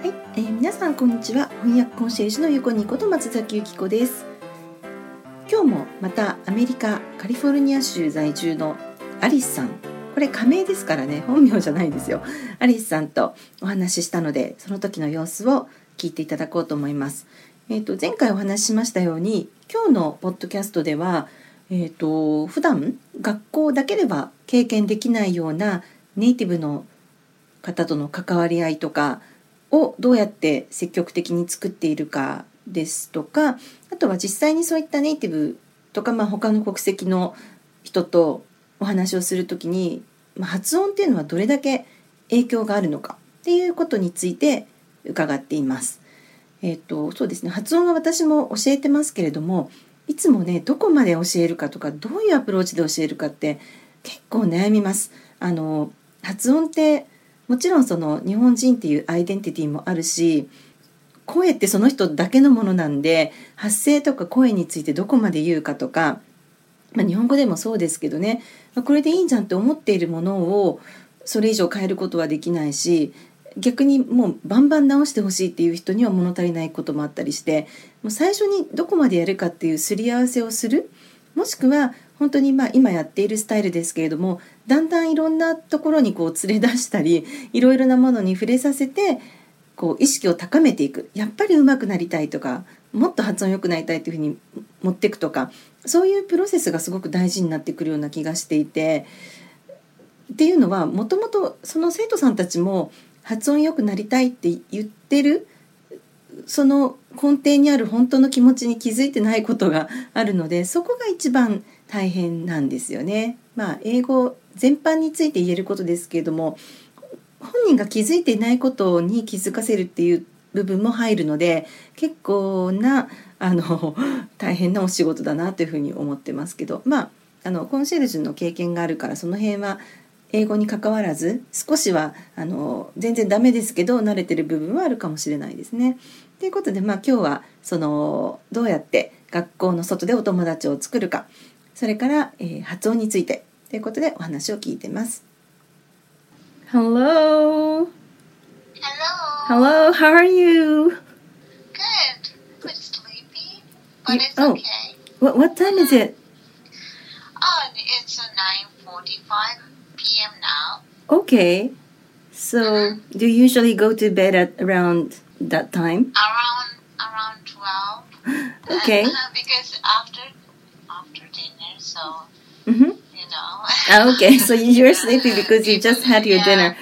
はい、えー皆さんこんにちは。翻訳コンシェルジュの横にこと松崎由紀子です。今日もまたアメリカカリフォルニア州在住のアリスさん。これ仮名ですからね。本名じゃないんですよ。アリスさんとお話ししたのでその時の様子を聞いていただこうと思います。えっ、と前回お話ししましたように今日のポッドキャストではえっ、と普段学校だけでは経験できないようなネイティブの方との関わり合いとかをどうやって積極的に作っているかですとかあとは実際にそういったネイティブとか、まあ、他の国籍の人とお話をする時に、まあ、発音っていうのはどれだけ影響があるのかっていうことについて伺っています。えっ、とそうですね発音は私も教えてますけれどもいつもねどこまで教えるかとかどういうアプローチで教えるかって結構悩みます。あの発音ってもちろんその日本人っていうアイデンティティもあるし声ってその人だけのものなんで発声とか声についてどこまで言うかとか、まあ、日本語でもそうですけどね、まこれでいいんじゃんって思っているものをそれ以上変えることはできないし逆にもうバンバン直してほしいっていう人には物足りないこともあったりしてもう最初にどこまでやるかっていうすり合わせをするもしくは本当にまあ今やっているスタイルですけれどもだんだんいろんなところにこう連れ出したりいろいろなものに触れさせてこう意識を高めていく。やっぱり上手くなりたいとかもっと発音良くなりたいというふうに持っていくとかそういうプロセスがすごく大事になってくるような気がしていてっていうのはもともとその生徒さんたちも発音良くなりたいって言ってるその根底にある本当の気持ちに気づいてないことがあるのでそこが一番大変なんですよね。まあ英語全般について言えることですけれども本人が気づいていないことに気づかせるっていう部分も入るので結構なあの 大変なお仕事だなというふうに思ってますけどまああのコンシェルジュの経験があるからその辺は英語に関わらず少しはあの全然ダメですけど慣れてる部分はあるかもしれないですね。ということで、まあ、今日はそのどうやって学校の外でお友達を作るかそれから、えー発音についてということでお話を聞いてます。Hello! Hello. Hello, how are you? Good. Bit sleepy, but You- it's oh. okay. What, what time is it? Oh, it's uh, 9:45 p.m. now. Okay. So, do you usually go to bed at around that time? Around around 12. Okay. Uh, because after after dinner, so Mm-hmm. you know. Ah, okay, so you're sleepy because you just had your Yeah. dinner.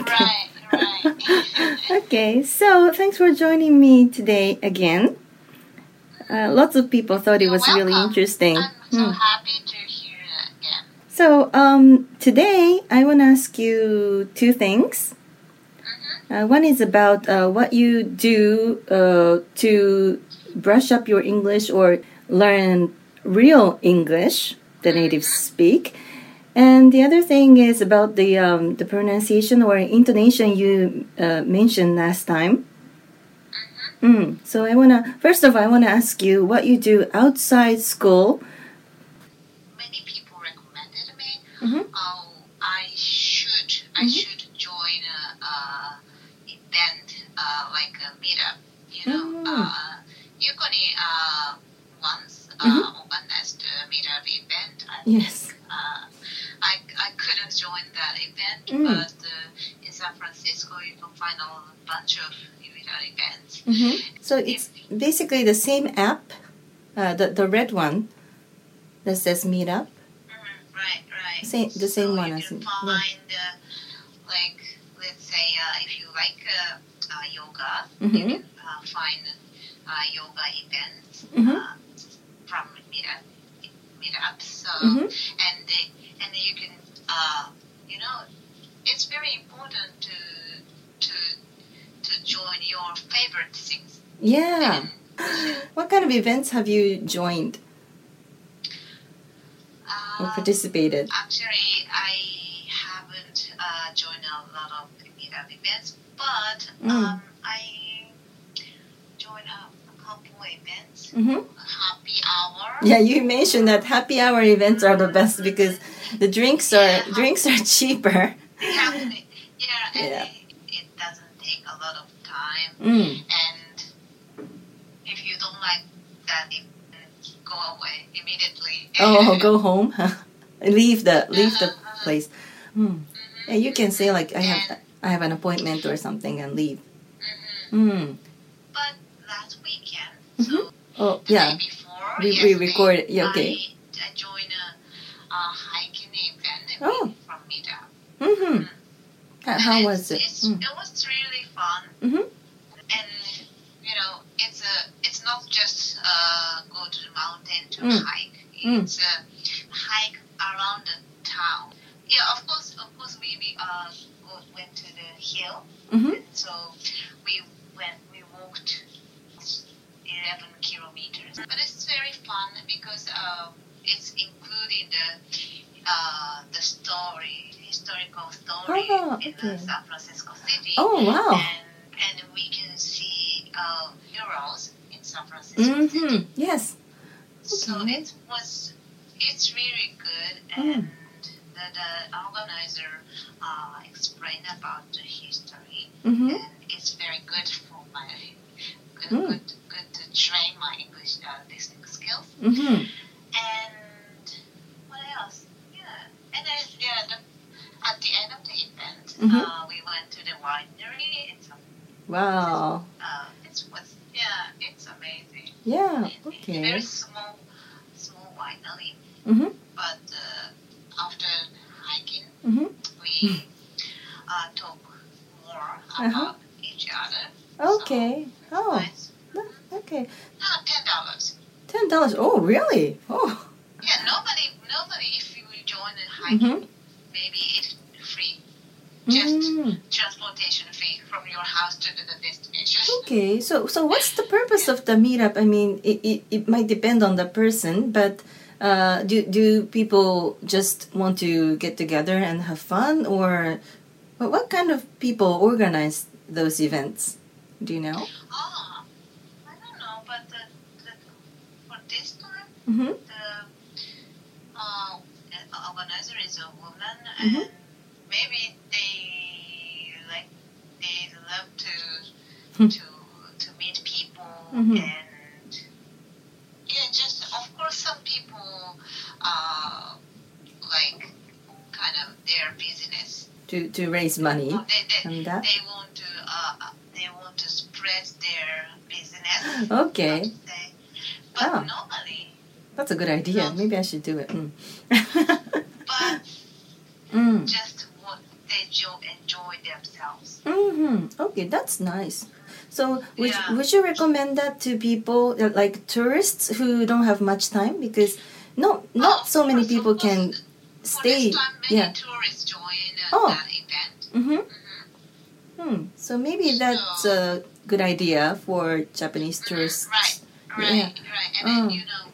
Okay. Right, right. Okay, so thanks for joining me today again. Uh, lots of people thought it You're was really interesting. I'm so Hmm. happy to hear it again. So, um, today I want to ask you two things. Uh, one is about uh, what you do uh, to brush up your English or learn real English, the natives speak. And the other thing is about the um, the pronunciation or intonation you uh, mentioned last time. Mm. So I wanna first of all I wanna ask you what you do outside school. Many people recommended me. Mhm. Oh, I should I Mhm. should join a, a event uh, like a meetup. You know, Mm. uh, usually uh, once uh, Yes. uh, I I couldn't join that event, Mm. but uh, in San Francisco you can find a bunch of events. Mm-hmm. So it's basically the same app, uh, the the red one that says Meetup. Mm, right, right. Same- the same so one you as can in- yeah. find, uh, like, let's say, uh, if you like uh, uh, yoga, Mhm. you can uh, find uh, yoga events Mhm. uh, from meetup, meetup. So, Mhm. and they, and then you can, uh, you know, it's very important to to to join your favorite things. Yeah. What kind of events have you joined or Uh, participated? Actually, I haven't uh, joined a lot of events, but Mm. um, I joined a, a couple of events. Mm-hmm. Yeah, you mentioned that happy hour events are the best because the drinks are yeah, drinks are cheaper. They yeah, and yeah. It, it doesn't take a lot of time. Mm. And if you don't like that, go away immediately. oh, go home, leave the leave the uh-huh. place. Mm. Mm-hmm. Yeah, you can say like I have I have an appointment or something and leave. Mm-hmm. Mm. But last weekend, mm-hmm. so oh yeah. We, yes, we recorded. it. okay. I, I joined a, a hiking event oh. from Meetup. Mm-hmm. Mm. How, was it? Mm. It was really fun. Mm-hmm. And you know, it's a it's not just uh, go to the mountain to mm. hike. Mm. It's a hike around the town. Yeah, of course, of course, we, we uh, went to the hill. Mm-hmm. So we went, we walked eleven kilometers. But it's very fun because uh, it's including the uh, the story, historical story in okay. the San Francisco City. Oh, wow. And, and we can see uh, murals in San Francisco City. Mhm. Yes. So it was, it's really good. Mm. And the, the organizer uh, explained about the history. mm-hmm. And it's very good for my, good, Mm. good, train my English uh, listening skills. Mhm. And what else? Yeah. And then, yeah, the, at the end of the event, Mhm. uh, we went to the winery. It's, a, Wow. uh, it was, yeah, it's amazing. Yeah. It's Okay. Very small, small winery. Mhm. But uh, after hiking, Mhm. we uh, talk more Uh-huh. about each other. Okay. Oh. Nice. Okay. No, ten dollars. Ten dollars. Oh, really? Oh. Yeah, nobody, nobody. If you join the hiking, Mhm. maybe it's free. Just Mm. transportation fee from your house to the destination. Okay. So, so what's the purpose of the meetup? I mean, it, it, it might depend on the person, but uh, do do people just want to get together and have fun, or what, what kind of people organize those events? Do you know? Know, but the, the, for this time, Mm-hmm. the uh, organizer is a woman, Mhm. and maybe they like they love to Hmm. to to meet people Mhm. and yeah, just of course some people uh like kind of their business. To to raise money They they, and that. they want Okay, so. But Ah. normally, that's a good idea. Maybe I should do it. Mm. but mm. just what they jo- enjoy themselves. hmm Okay, that's nice. So, would Yeah. would you recommend that to people uh, like tourists who don't have much time because no, not Oh, so many people can stay. time, many Yeah. tourists join uh, Oh. that event. Mm-hmm. Mhm. Hmm. So maybe that's a good idea for Japanese tourists. Right, right, Yeah. right. And Mm. then, you know,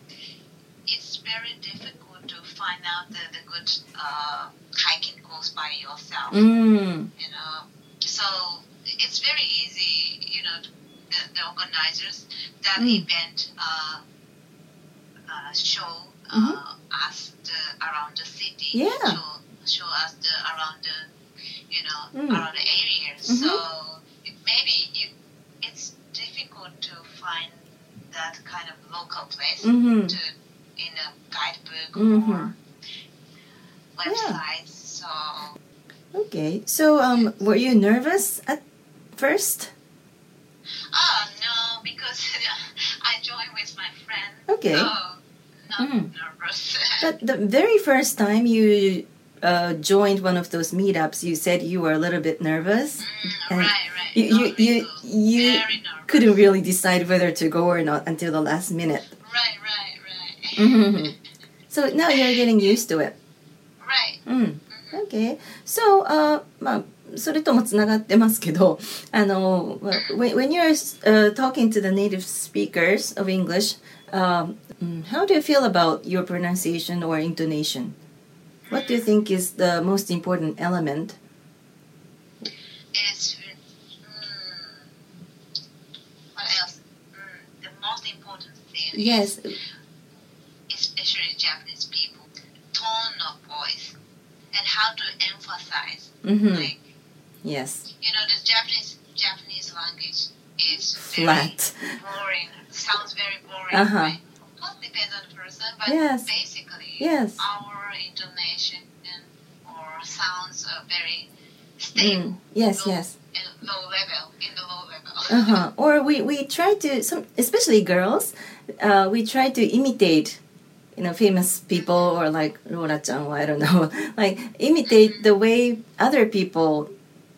it's very difficult to find out the, the good uh, hiking course by yourself. Mm. You know, so it's very easy. You know, the, the organizers that Mm. event uh, uh, show uh, Mhm. us the around the city. Yeah. Show, show us the around the you know Mm. around the area. Mhm. So maybe you, it's difficult to find that kind of local place Mhm. to in a guidebook Mhm. or websites. So Okay. So, um, were you nervous at first? ah no, because I joined with my friend. Okay. So not Mm. nervous. But the very first time you uh, joined one of those meetups, you said you were a little bit nervous. Mm, And right, right. you- you- Not you- little. you very nervous. Couldn't really decide whether to go or not until the last minute. Right, right, right. Mhm. So now you're getting used to it. right. うん。Okay. So, uh, まあ、それともつながってますけど、あの、when, when you're uh, talking to the native speakers of English, um, mm, how do you feel about your pronunciation or intonation? What do you think is the most important element? It's mm, what else? Mm, the most important thing Yes. especially Japanese people, tone of voice and how to emphasize. Mm-hmm. Like Yes. you know, the Japanese Japanese language is very Flat. boring. Sounds very boring. Uh-huh. Right? Course, depends on the person, but Yes. basically, Yes. our intonation or sounds are very stable. Mm. Yes, low, yes. low level in the low level. Uh-huh. Or we, we try to some especially girls, uh, we try to imitate you know famous people or like Laura chan or I don't know like imitate the way other people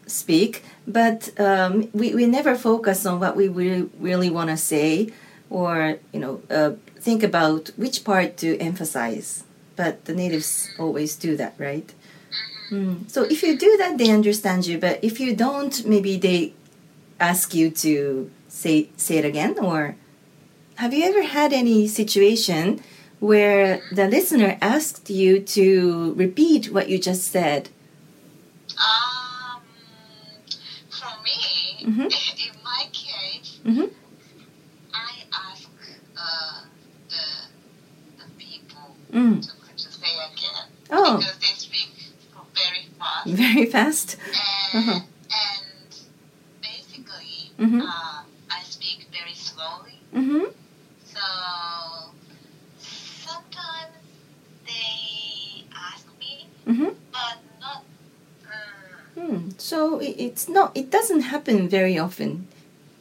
speak but um, we, we never focus on what we really, really want to say or you know uh, think about which part to emphasize but the natives always do that right mm. so if you do that they understand you but if you don't maybe they ask you to say say it again or have you ever had any situation where the listener asked you to repeat what you just said Um, for me, Mhm. in my case, Mhm. I ask uh, the the Mm. Sometimes if they again. Oh. Because they speak very fast. Very fast. And, uh-huh. and basically, mm-hmm. uh, I speak very slowly. Mm-hmm. So sometimes they ask me, mm-hmm. but not. Uh, mm. So it, it's not. It doesn't happen very often.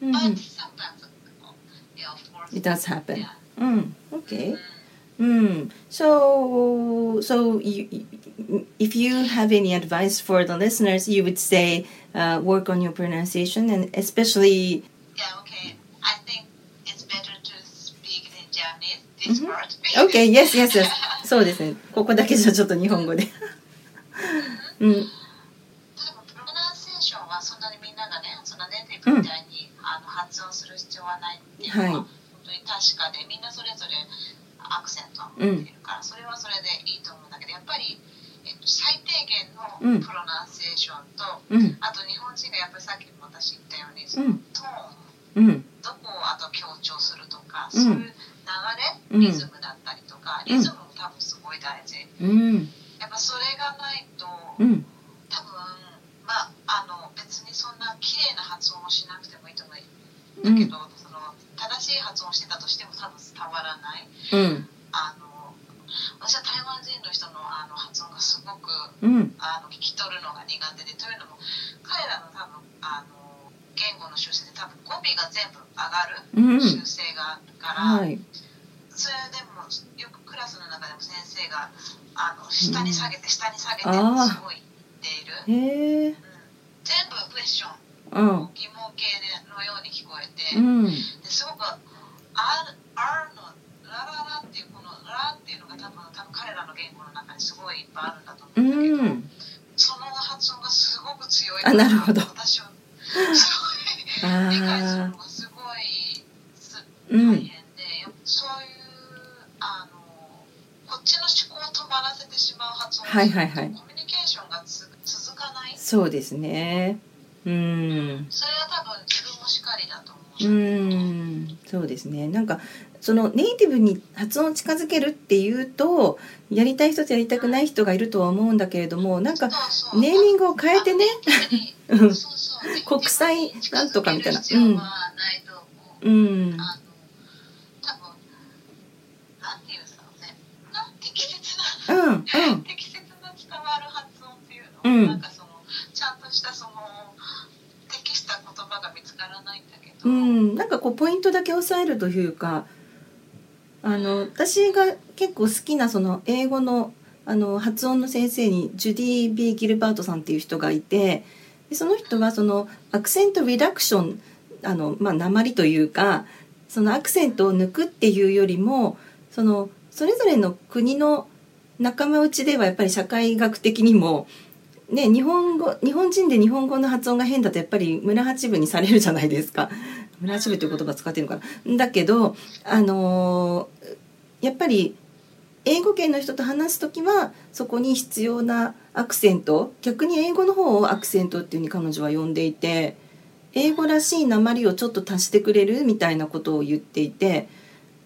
But mm-hmm. sometimes, yeah, of course. It does happen. Yeah. Mm. Okay. Mm. Mm. Mm. So, so you, you- if you have any advice for the listeners, you would say uh, work on your pronunciation and especially. Yeah, okay. I think it's better to speak in Japanese, this Mhm. part. Okay, yes, yes, yes. そうですね。ここだけじゃちょっと日本語で。うん、多分プロナンセーションはそんなにみんながね、そんなネイティブみたいに、あの発音する必要はないっていうのは、はい本当に確かで、みんなそれぞれ アクセントっているから、それはそれでいいと思うんだけど、やっぱり、えっと、最低限うん。のプロナンセーションと、うん、あと日本人がやっぱりさっきも私言ったように、そのうん、トーン、うん、どこをあと強調するとか、うん。そういう流うんれ、リズムだったりとか、うん。リズムも多分すごい大事。うん、やっぱそれがないと、うん、多分まああの別にそんな綺麗な発音をしなくてもいいと思うんだけど、その正しい発音をしてたとしても多分伝わらないうん、あの私は台湾人の人のあの発音がすごくうん、あの聞き取るのが苦手でというのも彼らの多分あの言語の修正で多分語尾が全部上がるうん、修正があるから、はい、それでもよくクラスの中でも先生があの下に下げて下に下げてすごい言っている。全部クエスチョンうん、疑問形のように聞こえて、うん、ですごく R, R のラララっていうこのラっていうのが多分多分彼らの言語の中にすごいいっぱいあるんだと思ううんだけど、ん、その発音がすごく強いあなるほど。私はすごい理解するのがすごい大変で、そういうあのこっちの思考を止まらせてしまう発音はいはいはい。コミュニケーションがつ続かない。そうですね。うん。それは多分自分もしかりだと思うう。んそうですね。なんかそのネイティブに発音を近づけるっていうとやりたい人とやりたくない人がいるとは思うんだけれどもなんかネーミングを変えてね国際なんとかみたいな。う。うん。うん うん適切な伝わる発音っていうの、うん。なんかそのちゃんとしたその適した言葉が見つからないんだけど。うん。なんかこうポイントだけ押さえるというかあの私が結構好きなその英語のあの発音の先生にジュディ・ビー・ギルバートさんっていう人がいてでその人はそのアクセント・リダクションあの、まあ、鉛というかそのアクセントを抜くっていうよりもそのそれぞれの国の仲間内ではやっぱり社会学的にもね、日本語日本人で日本語の発音が変だとやっぱり村八分にされるじゃないですか。村八分っていう言葉使ってるのかな。だけどあのーやっぱり英語圏の人と話す時はそこに必要なアクセント逆に英語の方をアクセントっていうふうに彼女は呼んでいて英語らしい鉛をちょっと足してくれるみたいなことを言っていて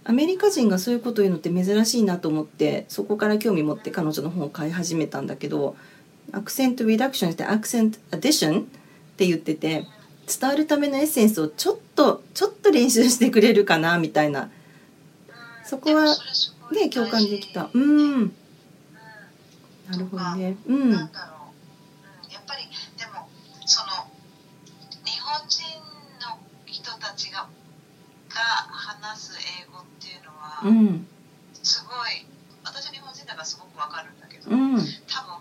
アメリカ人がそういうことを言うのって珍しいなと思ってそこから興味持って彼女の本を買い始めたんだけどアクセントリダクションしてアクセントアディションって言ってて伝わるためのエッセンスをちょっとちょっと練習してくれるかなみたいな。うんそこはでもそれすごいで共感できた。うん。うん。なるほどね。うん。やっぱりでもその日本人の人たちがが話す英語っていうのは、うん。すごい私は日本人だからすごくわかるんだけど、うん。多分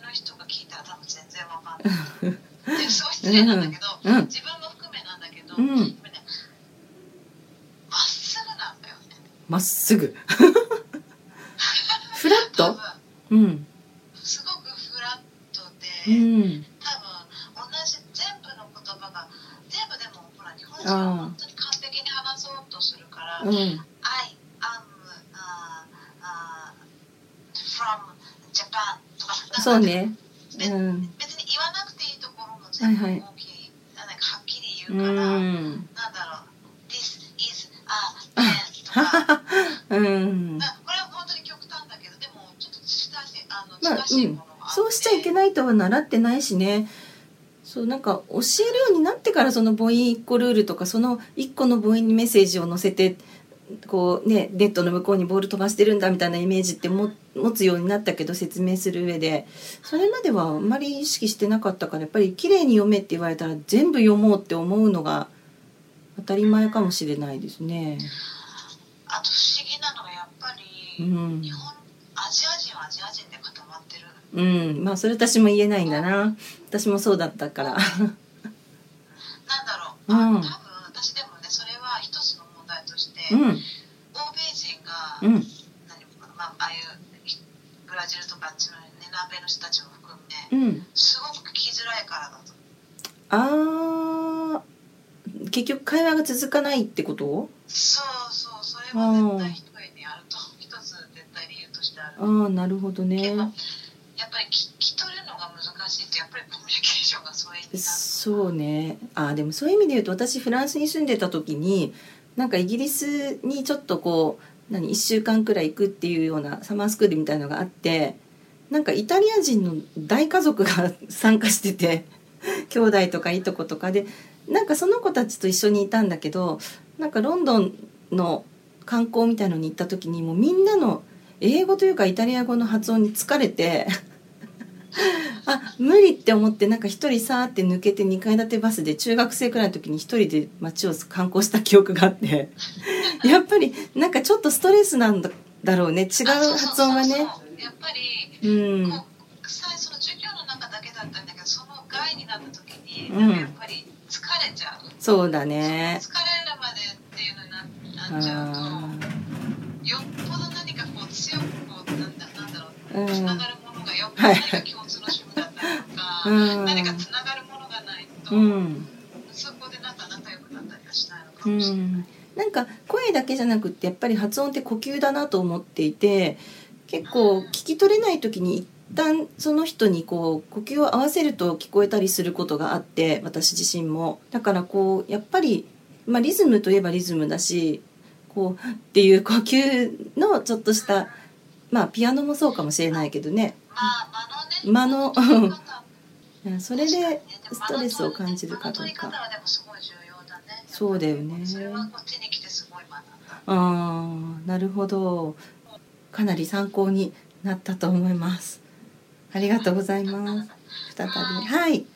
他の人が聞いたら多分全然わかんない。でそう失礼なんだけど、うん。自分も含めなんだけど、うん。ねまっすぐなんだよね。まっすぐ。フラッ多ト分。うん。すごくフラットうで、ん。多分同じ全部の言葉が全部でもほら日本人は本当に完璧に話そうとするから、うんそうね。別に言わなくていいところも全部大きい、なんかはっきりう言うから、なん。んだろう This is a pen とか。うん。なこれは本当に極端だけどでもちょっと親しいあのまあ近しいものそうしちゃいけないとは習ってないしね。そうなんか教えるようになってからその母音1個ルールとかその1個の母音にメッセージを載せてこうねネットの向こうにボール飛ばしてるんだみたいなイメージっても持つようになったけど説明する上でそれまではあんまり意識してなかったからやっぱり綺麗に読めって言われたら全部読もうって思うのが当たり前かもしれないですね。あと不思議なのはやっぱり、うん。日本アジア人はアジア人で固まってる。うん、まあそれ私も言えないんだな。私もそうだったから。なんだろう、うん。多分私でもねそれは一つの問題として、うん。欧米人が、うん何まあ、ああいうひブラジルとかあっちの、ね、南米の人たちも含め、うんすごく聞きづらいからだと。あー。結局会話が続かないってこと？そうそうそれは絶対一重にあると一つ絶対理由としてある。ああなるほどね。やっぱり聞き取るのが難しいってやっぱりコミュニケーションが疎遠になるそうね。あーでもそういう意味で言うと私フランスに住んでた時になんかイギリスにちょっとこう何1週間くらい行くっていうようなサマースクールみたいのがあってなんかイタリア人の大家族が参加してて兄弟とかいとことかでなんかその子たちと一緒にいたんだけどなんかロンドンの観光みたいのに行った時にもうみんなの英語というかイタリア語の発音に疲れてあ無理って思ってなんか一人さーって抜けて2階建てバスで中学生くらいの時に一人で街を観光した記憶があってやっぱりなんかちょっとストレスなんだろうね。違うあそうそう発音がねそうそう。やっぱりうん。こう最初の授業の中だけだったんだけどその外になった時に、やっぱり疲れちゃう。そうだね。疲れるまでっていうのにななっちゃうとあよっぽど何かこう強くこうなんだなんだろうつながるものがよっぽどはい何か共通の趣味だったりとか、うん。何かつながるものがないと、うん。そこでなんか仲良くなったりはしないのかうもしれない。ん。なんか声だけじゃなくってやっぱり発音って呼吸だなと思っていて結構聞き取れない時に一旦その人にこう呼吸を合わせると聞こえたりすることがあって私自身も。だからこうやっぱり、まあ、リズムといえばリズムだしこうっていう呼吸のちょっとしたまあピアノもそうかもしれないけどね。まあ間のそれでストレスを感じるかどうか。そうだよね。それはこっちに来てすごい学んだ。あーなるほどかなり参考になったと思います。ありがとうございます。再び。はい。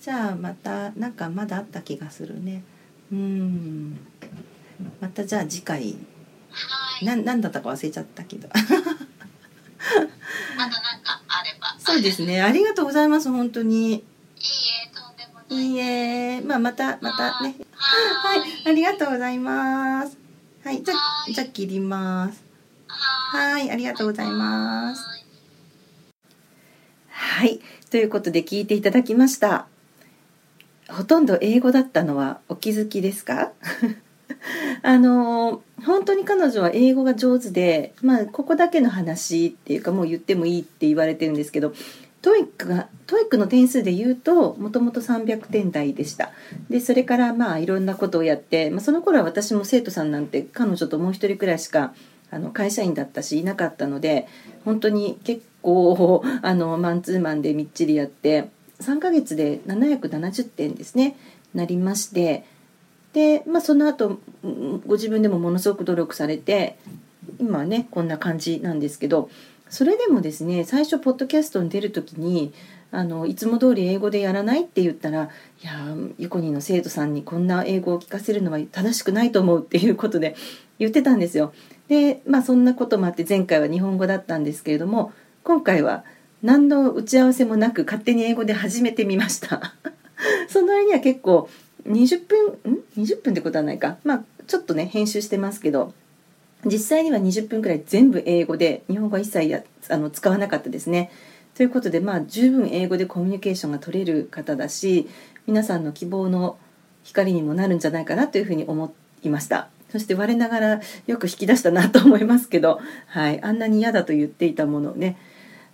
じゃあまたなんかまだあった気がするね。うん。またじゃあ次回。はい。な何だったか忘れちゃったけど。またなんかあれば。そうですね。ありがとうございます本当に。いいえとんでもない。いいえ。まあまたまたね。ははい。ありがとうございます。はい。じゃはい。じゃあ切りますはいありがとうございますはい。ということで聞いていただきました。ほとんど英語だったのはお気づきですか？あの本当に彼女は英語が上手で、まあ、ここだけの話っていうかもう言ってもいいって言われてるんですけど TOEIC が TOEIC の点数で言うともともと300点台でしたでそれからまあいろんなことをやって、まあ、その頃は私も生徒さんなんて彼女ともう一人くらいしかあの会社員だったしいなかったので本当に結構 あのマンツーマンでみっちりやって3ヶ月で770点ですねなりましてで、まあ、その後ご自分でもものすごく努力されて今はねこんな感じなんですけどそれでもですね最初ポッドキャストに出る時にあのいつも通り英語でやらないって言ったら「いやユコニーの生徒さんにこんな英語を聞かせるのは正しくないと思う」っていうことで言ってたんですよ。でまあそんなこともあって前回は日本語だったんですけれども今回は何の打ち合わせもなく勝手に英語で始めてみました その割には結構20分ん？20分ってことはないかまあちょっとね編集してますけど実際には20分くらい全部英語で日本語は一切やあの使わなかったですね。ということでまあ十分英語でコミュニケーションが取れる方だし皆さんの希望の光にもなるんじゃないかなというふうに思いました。そして我ながらよく引き出したなと思いますけど、はい、あんなに嫌だと言っていたものをね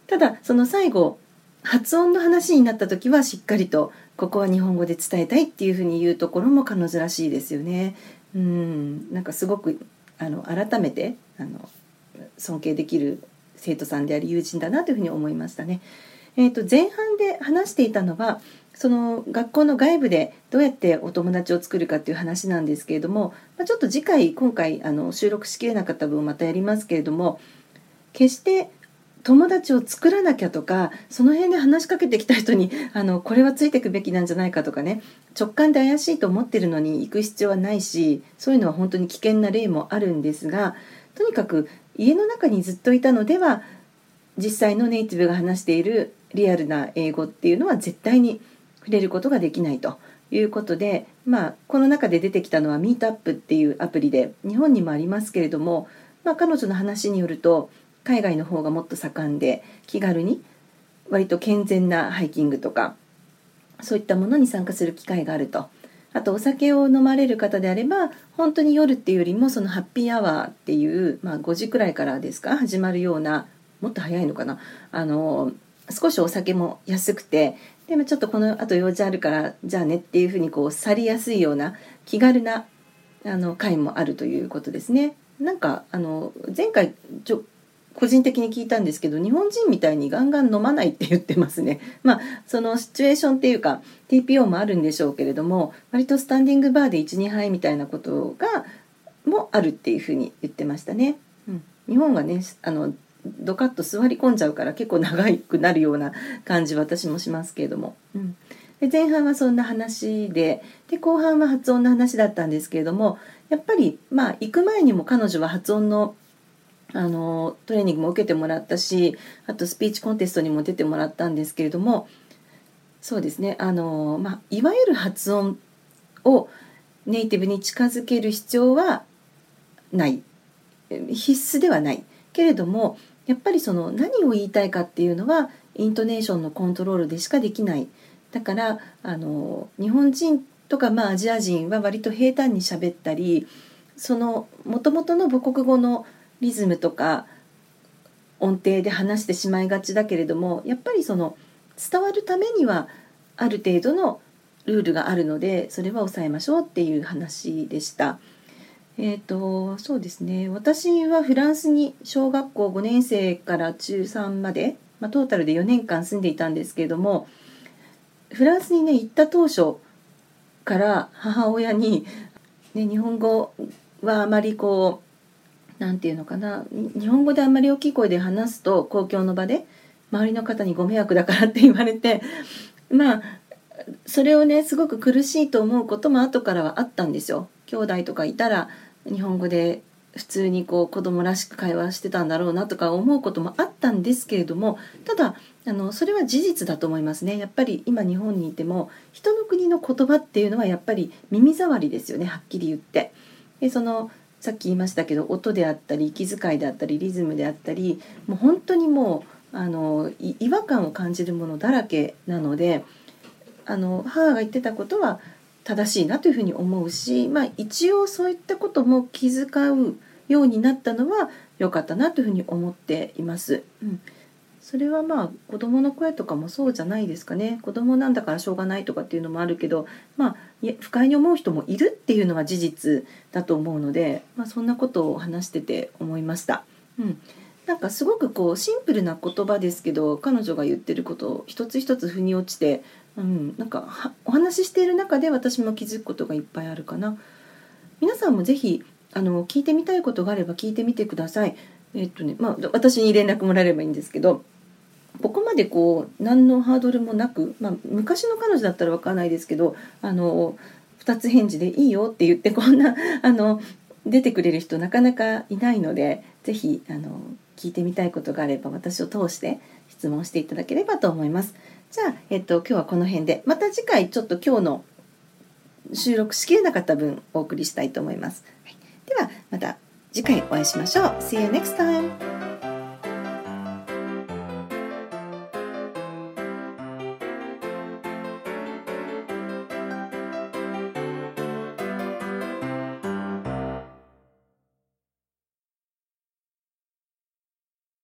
ただその最後発音の話になった時はしっかりとここは日本語で伝えたいっていうふうに言うところも彼女らしいですよね。うんなんかすごくあの改めてあの尊敬できる生徒さんであり友人だなというふうに思いましたね。えー、と前半で話していたのはその学校の外部でどうやってお友達を作るかっていう話なんですけれども、まあ、ちょっと次回今回あの収録しきれなかった分またやりますけれども決して友達を作らなきゃとかその辺で話しかけてきた人にあのこれはついていくべきなんじゃないかとかね直感で怪しいと思ってるのに行く必要はないしそういうのは本当に危険な例もあるんですがとにかく家の中にずっといたのでは実際のネイティブが話しているリアルな英語っていうのは絶対に触れることができないと。いうことで、まあ、この中で出てきたのはミートアップっていうアプリで日本にもありますけれども、まあ、彼女の話によると海外の方がもっと盛んで気軽に割と健全なハイキングとかそういったものに参加する機会があると。あとお酒を飲まれる方であれば本当に夜っていうよりもそのハッピーアワーっていう、まあ、5時くらいからですか始まるようなもっと早いのかなあの少しお酒も安くてでもちょっとこのあと用事あるからじゃあねっていうふうにこう去りやすいような気軽なあの会もあるということですね。なんかあの前回個人的に聞いたんですけど日本人みたいにガンガン飲まないって言ってますね。まあそのシチュエーションっていうか TPO もあるんでしょうけれども割とスタンディングバーで12杯みたいなことがもあるっていうふうに言ってましたね。うん、日本がねあのドカッと座り込んじゃうから結構長くなるような感じ私もしますけれども。うんで前半はそんな話でで後半は発音の話だったんですけれどもやっぱりまあ行く前にも彼女は発音のあのトレーニングも受けてもらったしあとスピーチコンテストにも出てもらったんですけれどもそうですねあの、まあ、いわゆる発音をネイティブに近づける必要はない。必須ではない。けれどもやっぱりその何を言いたいかっていうのはイントネーションのコントロールでしかできない。だからあの日本人とか、まあ、アジア人は割と平坦に喋ったりそのもともとの母国語のリズムとか音程で話してしまいがちだけれどもやっぱりその伝わるためにはある程度のルールがあるのでそれは抑えましょうっていう話でした。えーと、そうですね私はフランスに小学校5年生から中3まで、まあ、トータルで4年間住んでいたんですけれどもフランスにね行った当初から母親に、ね、日本語はあまりこう何て言うのかな日本語であんまり大きい声で話すと公共の場で周りの方にご迷惑だからって言われてまあそれをねすごく苦しいと思うことも後からはあったんですよ。兄弟とかいたら日本語で普通にこう子供らしく会話してたんだろうなとか思うこともあったんですけれどもただあのそれは事実だと思いますねやっぱり今日本にいても人の国の言葉っていうのはやっぱり耳障りですよねはっきり言って。でそのさっき言いましたけど音であったり息遣いであったりリズムであったりもう本当にもうあの違和感を感じるものだらけなのであの母が言ってたことは正しいなというふうに思うし、まあ、一応そういったことも気遣うようになったのは良かったなというふうに思っています。うんそれはまあ子供の声とかもそうじゃないですかね。子供なんだからしょうがないとかっていうのもあるけどまあ不快に思う人もいるっていうのは事実だと思うので、まあ、そんなことを話してて思いました。うん。なんかすごくこうシンプルな言葉ですけど彼女が言ってることを一つ一つ腑に落ちてうん、なんかお話ししている中で私も気づくことがいっぱいあるかな。皆さんもぜひあの聞いてみたいことがあれば聞いてみてください。えっとねまあ私に連絡もらえればいいんですけどここまでこう何のハードルもなく、まあ、昔の彼女だったらわからないですけどあの2つ返事でいいよって言ってこんなあの出てくれる人なかなかいないのでぜひあの聞いてみたいことがあれば私を通して質問していただければと思います。じゃあ、えっと、今日はこの辺でまた次回ちょっと今日の収録しきれなかった分お送りしたいと思います。はい、ではまた次回お会いしましょう。See you next time!